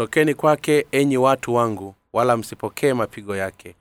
tokeni kwake enyi watu wangu wala msipokee mapigo yake.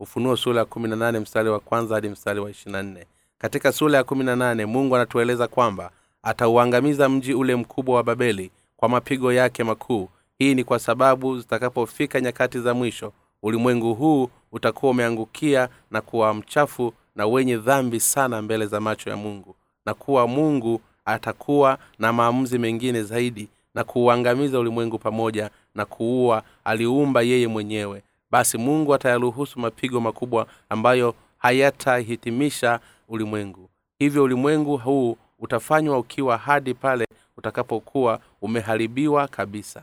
Ufunuo sura ya kumi mstari wa kwanza hadi mstari wa ishirina nne. Katika sura ya kumi na nane mungu anatueleza kwamba atauangamiza mji ule mkubwa wa babeli kwa mapigo yake makuu. Hii ni kwa sababu zitakapofika nyakati za mwisho ulimwengu huu utakuwa umeangukia na kuwa mchafu na wenye dhambi sana mbele za macho ya mungu na kuwa mungu atakuwa na maamuzi mengine zaidi na kuuangamiza ulimwengu pamoja na kuua aliumba yeye mwenyewe. Basi mungu atayaruhusu mapigo makubwa ambayo hayatahitimisha ulimwengu. Hivyo ulimwengu huu utafanywa ukiwa hadi pale utakapokuwa umeharibiwa kabisa.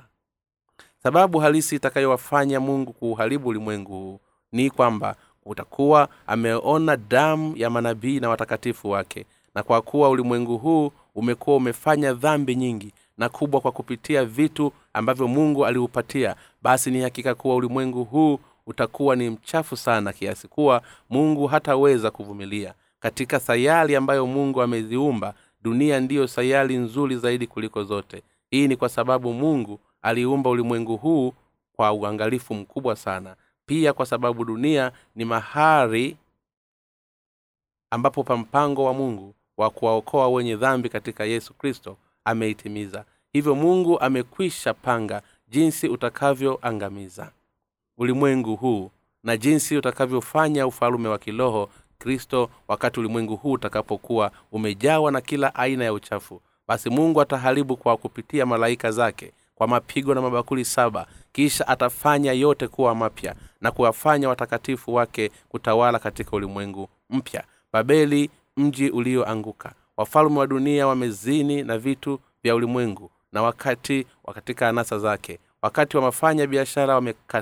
Sababu halisi itakayowafanya mungu kuuharibu ulimwengu huu ni kwamba utakuwa ameona damu ya manabii na watakatifu wake. Na kwa kuwa ulimwengu huu umekuwa umefanya dhambi nyingi na kubwa kwa kupitia vitu ambavyo mungu aliupatia. Basi ni hakika kuwa ulimwengu huu utakuwa ni mchafu sana kiasi kuwa mungu hataweza kuvumilia. Katika sayari ambayo mungu ameziumba dunia ndiyo sayari nzuri zaidi kuliko zote. Hii ni kwa sababu mungu aliumba ulimwengu huu kwa uangalifu mkubwa sana. Pia kwa sababu dunia ni mahari ambapo pa mpango wa mungu wa kuwaokoa wenye dhambi katika yesu kristo ameitimiza. Hivyo mungu amekwisha panga jinsi utakavyoangamiza ulimwengu huu na jinsi utakavyofanya ufalume wa kiroho kristo wakati ulimwengu huu utakapokuwa umejawa na kila aina ya uchafu. Basi mungu ataharibu kwa kupitia malaika zake kwa mapigo na mabakuli saba kisha atafanya yote kuwa mapya na kuwafanya watakatifu wake kutawala katika ulimwengu mpya. Babeli mji ulioanguka wafalume wa dunia wamezini na vitu vya ulimwengu na wakati katika anasa zake. Wakati wamafanya biashara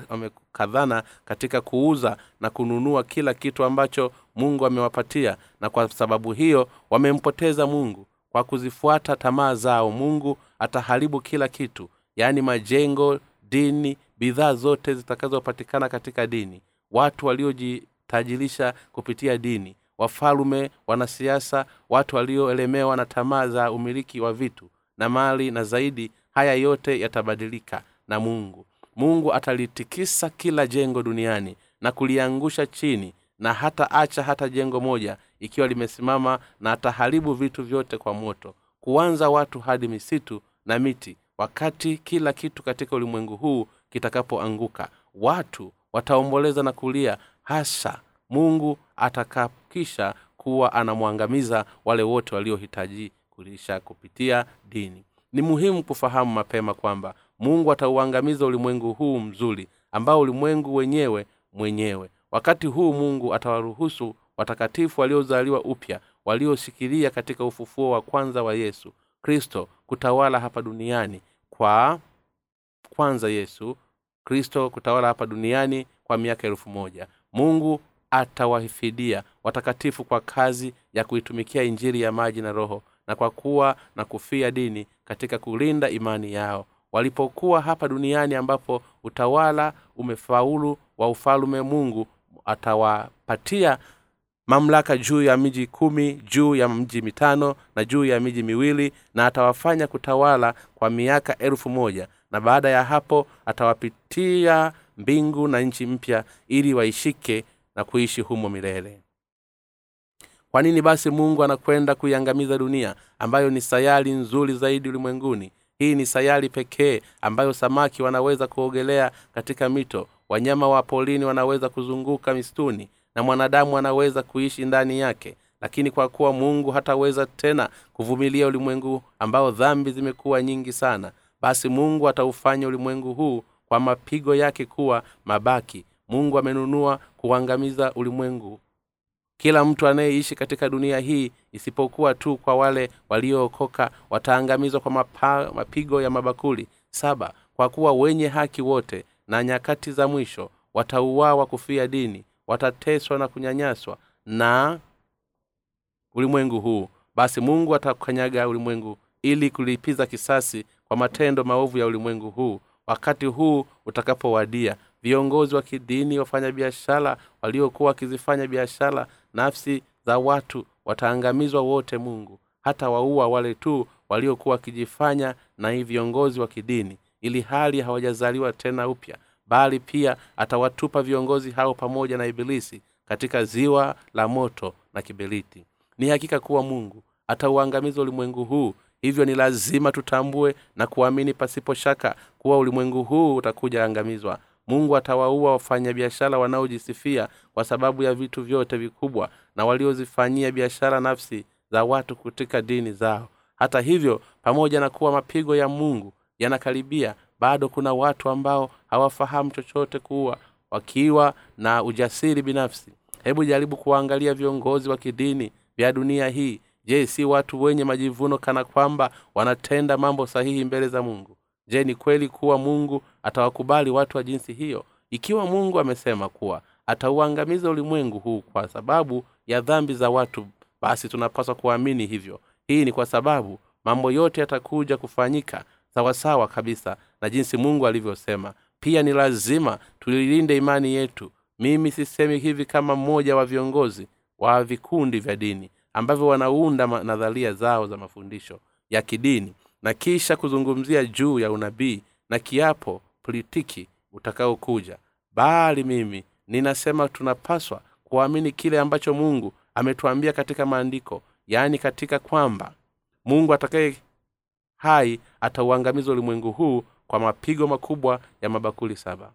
wamekadhana katika kuuza na kununua kila kitu ambacho mungu amewapatia na kwa sababu hiyo wamempoteza mungu. Kwa kuzifuata tamaa zao mungu ataharibu kila kitu yaani majengo dini bidhaa zote zitakazopatikana katika dini. Watu waliojitajirisha kupitia dini wafalume wanasiasa watu walioelemewa na tamaa za umiliki wa vitu na mali na zaidi haya yote yatabadilika na mungu. Mungu atalitikisa kila jengo duniani na kuliangusha chini na hata acha hata jengo moja ikiwa limesimama na ataharibu vitu vyote kwa moto kuanza watu hadi misitu na miti wakati kila kitu katika ulimwengu huu kitakapoanguka. Watu wataomboleza na kulia hasa mungu atakakisha kuwa anamwangamiza wale wote waliohitaji kulisha kupitia dini. Ni muhimu kufahamu mapema kwamba mungu atauangamiza ulimwengu huu mzuri ambao ulimwengu wenyewe mwenyewe. Wakati huu mungu atawaruhusu watakatifu waliozaliwa upya walioshikilia katika ufufuo wa kwanza wa yesu kristo kutawala hapa duniani kwa kwanza yesu kristo kutawala hapa duniani kwa miaka elfu moja. Mungu atawahifidia watakatifu kwa kazi ya kuitumikia injiri ya maji na roho na kwa kuwa na kufia dini katika kulinda imani yao. Walipokuwa hapa duniani ambapo utawala umefaulu wa ufalume mungu atawapatia mamlaka juu ya miji kumi juu ya mji mitano na juu ya miji miwili na atawafanya kutawala kwa miaka elfu moja. Na baada ya hapo atawapitia mbingu na nchi mpya ili waishike na kuishi humo milele. Kwa nini basi mungu anakwenda kuiangamiza dunia ambayo ni sayari nzuri zaidi ulimwenguni? Hii ni sayari pekee ambayo samaki wanaweza kuogelea katika mito wanyama wa polini wanaweza kuzunguka mistuni na mwanadamu anaweza kuishi ndani yake. Lakini kwa kuwa mungu hataweza tena kuvumilia ulimwengu ambao dhambi zimekuwa nyingi sana basi mungu ataufanya ulimwengu huu kwa mapigo yake kuwa mabaki mungu amenunua kuangamiza ulimwengu. Kila mtu anayeishi katika dunia hii isipokuwa tu kwa wale waliookoka wataangamizwa kwa mapa, mapigo ya mabakuli. Saba kwa kuwa wenye haki wote na nyakati za mwisho watauawa kufia dini watateswa na kunyanyaswa na ulimwengu huu. Basi mungu atakanyaga ulimwengu ili kulipiza kisasi kwa matendo maovu ya ulimwengu huu wakati huu utakapowadia viongozi wa kidini wafanyabiashara waliokuwa wakizifanya biashara nafsi za watu wataangamizwa wote mungu. Hata waua wale tu waliokuwa wakijifanya na viongozi wa kidini ili hali hawajazaliwa tena upya bali pia atawatupa viongozi hao pamoja na ibilisi katika ziwa la moto na kiberiti. Ni hakika kuwa mungu atauangamiza ulimwengu huu. Hivyo ni lazima tutambue na kuamini pasipo shaka kuwa ulimwengu huu utakuja angamizwa mungu atawaua wafanyabiashara wanaojisifia kwa sababu ya vitu vyote vikubwa na waliozifanyia biashara nafsi za watu katika dini zao. Hata hivyo pamoja na kuwa mapigo ya mungu yanakaribia bado kuna watu ambao hawafahamu chochote kuwa wakiwa na ujasiri binafsi. Hebu jaribu kuwaangalia viongozi wa kidini vya dunia hii. Je si watu wenye majivuno kana kwamba wanatenda mambo sahihi mbele za mungu? Je ni kweli kuwa mungu atawakubali watu wa jinsi hiyo ikiwa mungu amesema kuwa atauangamiza ulimwengu huu kwa sababu ya dhambi za watu basi tunapaswa kuamini hivyo. Hii ni kwa sababu mambo yote yatakuja kufanyika sawasawa kabisa na jinsi mungu alivyosema. Pia ni lazima tulilinde imani yetu. Mimi sisemi hivi kama mmoja wa viongozi wa vikundi vya dini ambavyo wanaunda nadharia zao za mafundisho ya kidini. Na kisha kuzungumzia juu ya unabii na kiapo politiki utakaokuja. Bali mimi ninasema tunapaswa kuamini kile ambacho mungu ametuambia katika maandiko yaani katika kwamba mungu atakaye hai atauangamiza ulimwengu huu kwa mapigo makubwa ya mabakuli saba.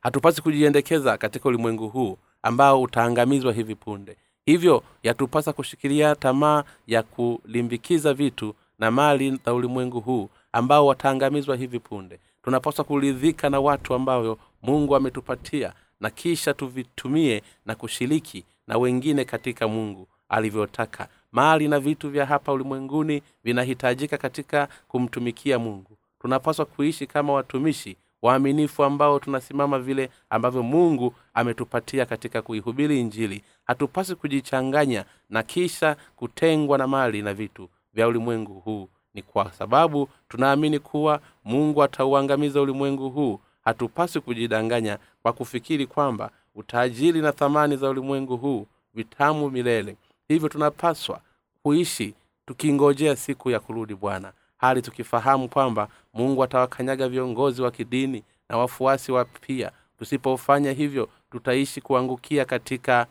Hatupasi kujiendekeza katika ulimwengu huu ambao utaangamizwa hivi punde. Hivyo yatupasa kushikilia tamaa ya kulimbikiza vitu na mali za ulimwengu huu ambao wataangamizwa hivi punde. Tunapaswa kuridhika na watu ambavyo mungu ametupatia na kisha tuvitumie na kushiriki na wengine katika mungu alivyotaka. Mali na vitu vya hapa ulimwenguni vinahitajika katika kumtumikia mungu. Tunapaswa kuishi kama watumishi waaminifu ambao tunasimama vile ambavyo mungu ametupatia katika kuihubiri injili. Hatupasi kujichanganya na kisha kutengwa na mali na vitu vya ulimwengu huu ni kwa sababu tunaamini kuwa mungu atauangamiza ulimwengu huu. Hatupaswi kujidanganya kwa kufikiri kwamba utajiri na thamani za ulimwengu huu vitamu milele. Hivyo tunapaswa kuishi tukingojea siku ya kurudi bwana hali tukifahamu kwamba mungu atawakanyaga viongozi wa kidini na wafuasi wa pia. Tusipofanya hivyo tutaishi kuangukia katika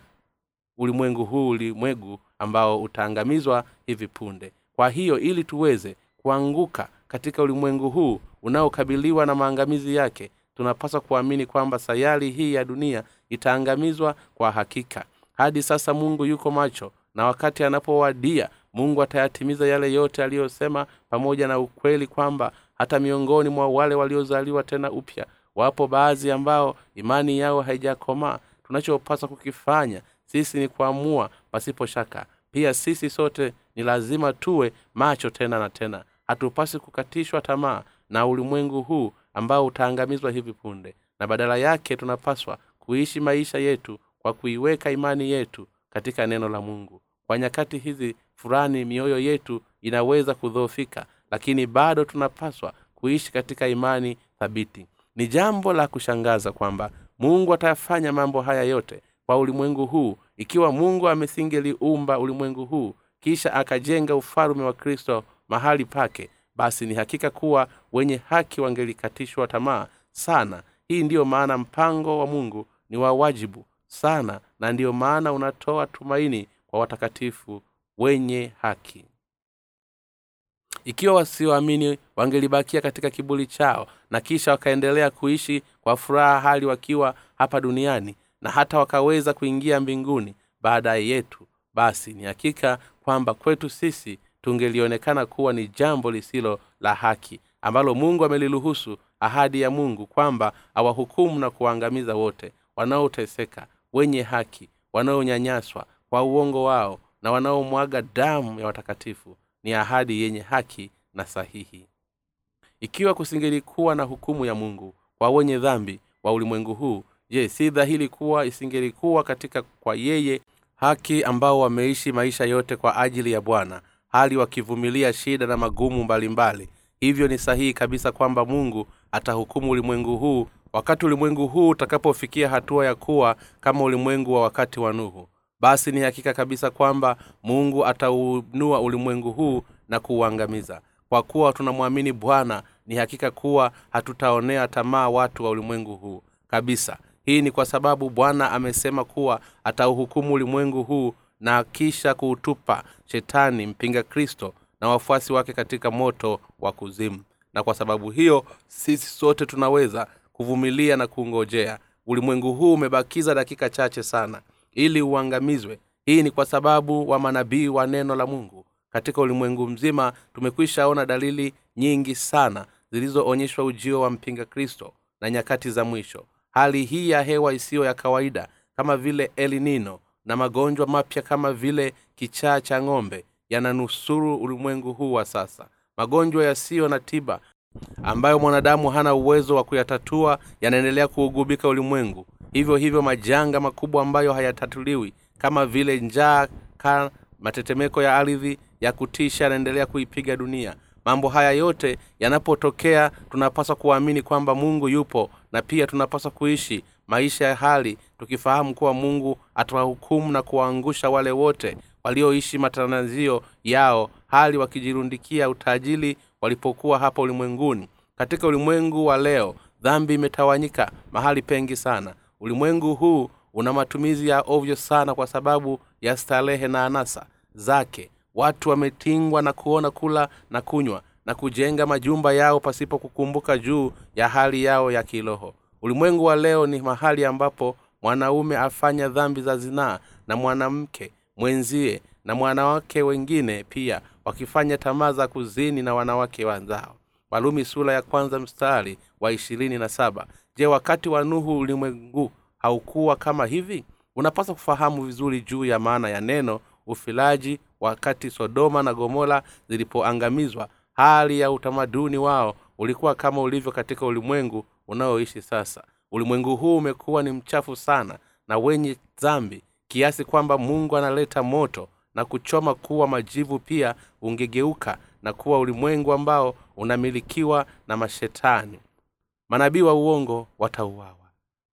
ulimwengu huu ulimwengu ambao utaangamizwa hivi punde kwa hiyo ili tuweze kuanguka katika ulimwengu huu unaokabiliwa na maangamizi yake tunapaswa kuamini kwamba sayari hii ya dunia itaangamizwa kwa hakika. Hadi sasa mungu yuko macho na wakati anapowadia mungu atayatimiza yale yote aliyosema pamoja na ukweli kwamba hata miongoni mwa wale waliozaliwa tena upya wapo baadhi ambao imani yao haijakomaa. Tunachopaswa kukifanya sisi ni kuamua pasipo shaka. Pia sisi sote ni lazima tuwe macho tena na tena. Hatupasi kukatishwa tamaa na ulimwengu huu ambao utaangamizwa hivi punde. Na badala yake tunapaswa kuishi maisha yetu kwa kuiweka imani yetu katika neno la mungu. Kwa nyakati hizi fulani mioyo yetu inaweza kudhoofika lakini bado tunapaswa kuishi katika imani thabiti. Ni jambo la kushangaza kwamba mungu atayafanya mambo haya yote kwa ulimwengu huu. Ikiwa mungu amesingeliumba ulimwengu huu kisha akajenga ufalume wa kristo mahali pake basi ni hakika kuwa wenye haki wangelikatishwa tamaa sana. Hii ndiyo maana mpango wa mungu ni wa wajibu sana na ndiyo maana unatoa tumaini kwa watakatifu wenye haki. Ikiwa wasioamini wangelibakia katika kibuli chao na kisha wakaendelea kuishi kwa furaha hali wakiwa hapa duniani na hata wakaweza kuingia mbinguni baadaye yetu basi ni hakika kwamba kwetu sisi tungelionekana kuwa ni jambo lisilo la haki ambalo mungu ameliruhusu ahadi ya mungu kwamba awahukumu na kuwaangamiza wote wanaoteseka wenye haki wanaonyanyaswa kwa uongo wao na wanaomwaga damu ya watakatifu ni ahadi yenye haki na sahihi. Ikiwa kusingelikuwa na hukumu ya mungu kwa wenye dhambi wa ulimwengu huu je si dhahiri kuwa isingelikuwa katika kwa yeye haki ambao wameishi maisha yote kwa ajili ya bwana hali wakivumilia shida na magumu mbalimbali. Mbali. hivyo ni sahihi kabisa kwamba mungu atahukumu ulimwengu huu wakati ulimwengu huu utakapofikia hatua ya kuwa kama ulimwengu wa wakati wa nuhu. Basi ni hakika kabisa kwamba mungu ataunua ulimwengu huu na kuuangamiza. Kwa kuwa tunamwamini bwana ni hakika kuwa hatutaonea tamaa watu wa ulimwengu huu. Kabisa hii ni kwa sababu bwana amesema kuwa atauhukumu ulimwengu huu na kisha kuutupa shetani mpinga kristo na wafuasi wake katika moto wa kuzimu. Na kwa sababu hiyo sisi sote tunaweza kuvumilia na kungojea ulimwengu huu umebakiza dakika chache sana ili uangamizwe. Hii ni kwa sababu wa manabii wa neno la mungu. Katika ulimwengu mzima tumekwisha ona dalili nyingi sana zilizoonyeshwa ujio wa mpinga kristo na nyakati za mwisho hali hii ya hewa isiyo ya kawaida kama vile elinino na magonjwa mapya kama vile kichaa cha ng'ombe yananusuru ulimwengu huu wa sasa. Magonjwa yasiyo na tiba ambayo mwanadamu hana uwezo wa kuyatatua yanaendelea kuugubika ulimwengu. Hivyo hivyo majanga makubwa ambayo hayatatuliwi kama vile njaa ka matetemeko ya ardhi ya kutisha yanaendelea kuipiga dunia mambo haya yote yanapotokea tunapaswa kuamini kwamba mungu yupo na pia tunapaswa kuishi maisha ya hali tukifahamu kuwa mungu atawahukumu na kuwaangusha wale wote walioishi matarajio yao hali wakijirundikia utajili walipokuwa hapa ulimwenguni. Katika ulimwengu wa leo dhambi imetawanyika mahali pengi sana. Ulimwengu huu una matumizi ya ovyo sana kwa sababu ya starehe na anasa zake watu wametingwa na kuona kula na kunywa na kujenga majumba yao pasipo kukumbuka juu ya hali yao ya kiroho. Ulimwengu wa leo ni mahali ambapo mwanaume afanya dhambi za zinaa na mwanamke mwenzie na mwanawake wengine pia wakifanya tamaa za kuzini na wanawake wenzao. Walumi sura ya kwanza mstari wa ishirini na saba. Je wakati wa nuhu ulimwengu haukuwa kama hivi? Unapaswa kufahamu vizuri juu ya maana ya neno ufilaji wakati sodoma na gomora zilipoangamizwa hali ya utamaduni wao ulikuwa kama ulivyo katika ulimwengu unaoishi sasa. Ulimwengu huu umekuwa ni mchafu sana na wenye dhambi kiasi kwamba mungu analeta moto na kuchoma kuwa majivu pia ungegeuka na kuwa ulimwengu ambao unamilikiwa na mashetani. Manabii wa uongo watauawa.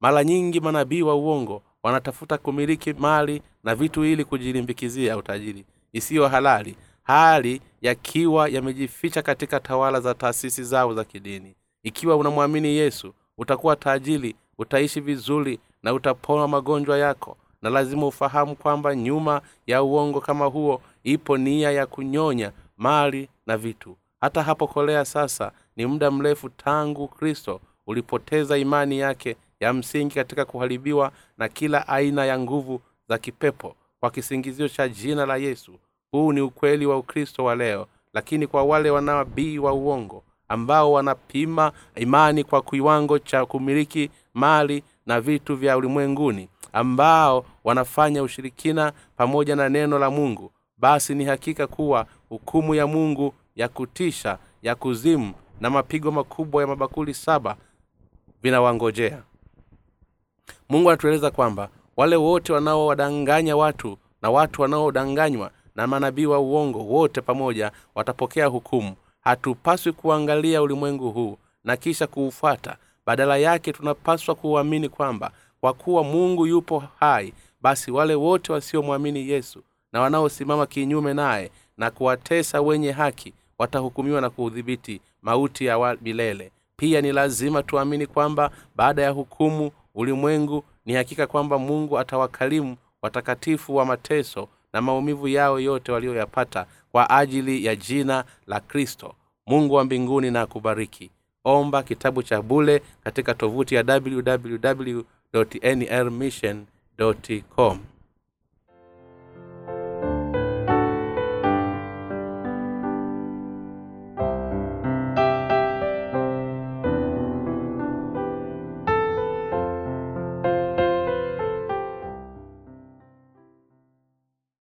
Mara nyingi manabii wa uongo wanatafuta kumiliki mali na vitu ili kujilimbikizia utajiri isiyo halali hali yakiwa yamejificha katika tawala za taasisi zao za kidini. Ikiwa unamwamini yesu utakuwa tajiri utaishi vizuri na utapona magonjwa yako na lazima ufahamu kwamba nyuma ya uongo kama huo ipo nia ya kunyonya mali na vitu. Hata hapo kolea sasa ni muda mrefu tangu kristo ulipoteza imani yake ya msingi katika kuharibiwa na kila aina ya nguvu za kipepo kwa kisingizio cha jina la yesu. Huu ni ukweli wa ukristo wa leo lakini kwa wale wanabii wa uongo ambao wanapima imani kwa kiwango cha kumiliki mali na vitu vya ulimwenguni ambao wanafanya ushirikina pamoja na neno la mungu basi ni hakika kuwa hukumu ya mungu ya kutisha ya kuzimu na mapigo makubwa ya mabakuli saba vinawangojea. Mungu anatueleza kwamba wale wote wanaowadanganya watu na watu wanaodanganywa na manabii wa uongo wote pamoja watapokea hukumu. Hatupaswi kuangalia ulimwengu huu na kisha kuufuata. Badala yake tunapaswa kuuamini kwamba kwa kuwa mungu yupo hai basi wale wote wasiomwamini yesu na wanaosimama kinyume naye na kuwatesa wenye haki watahukumiwa na kuudhibiti mauti ya milele. Pia ni lazima tuamini kwamba baada ya hukumu ulimwengu ni hakika kwamba mungu atawakalimu watakatifu wa mateso na maumivu yao yote walioyapata kwa ajili ya jina la kristo. Mungu wa mbinguni na akubariki. Omba kitabu cha bule katika tovuti ya www nrmission com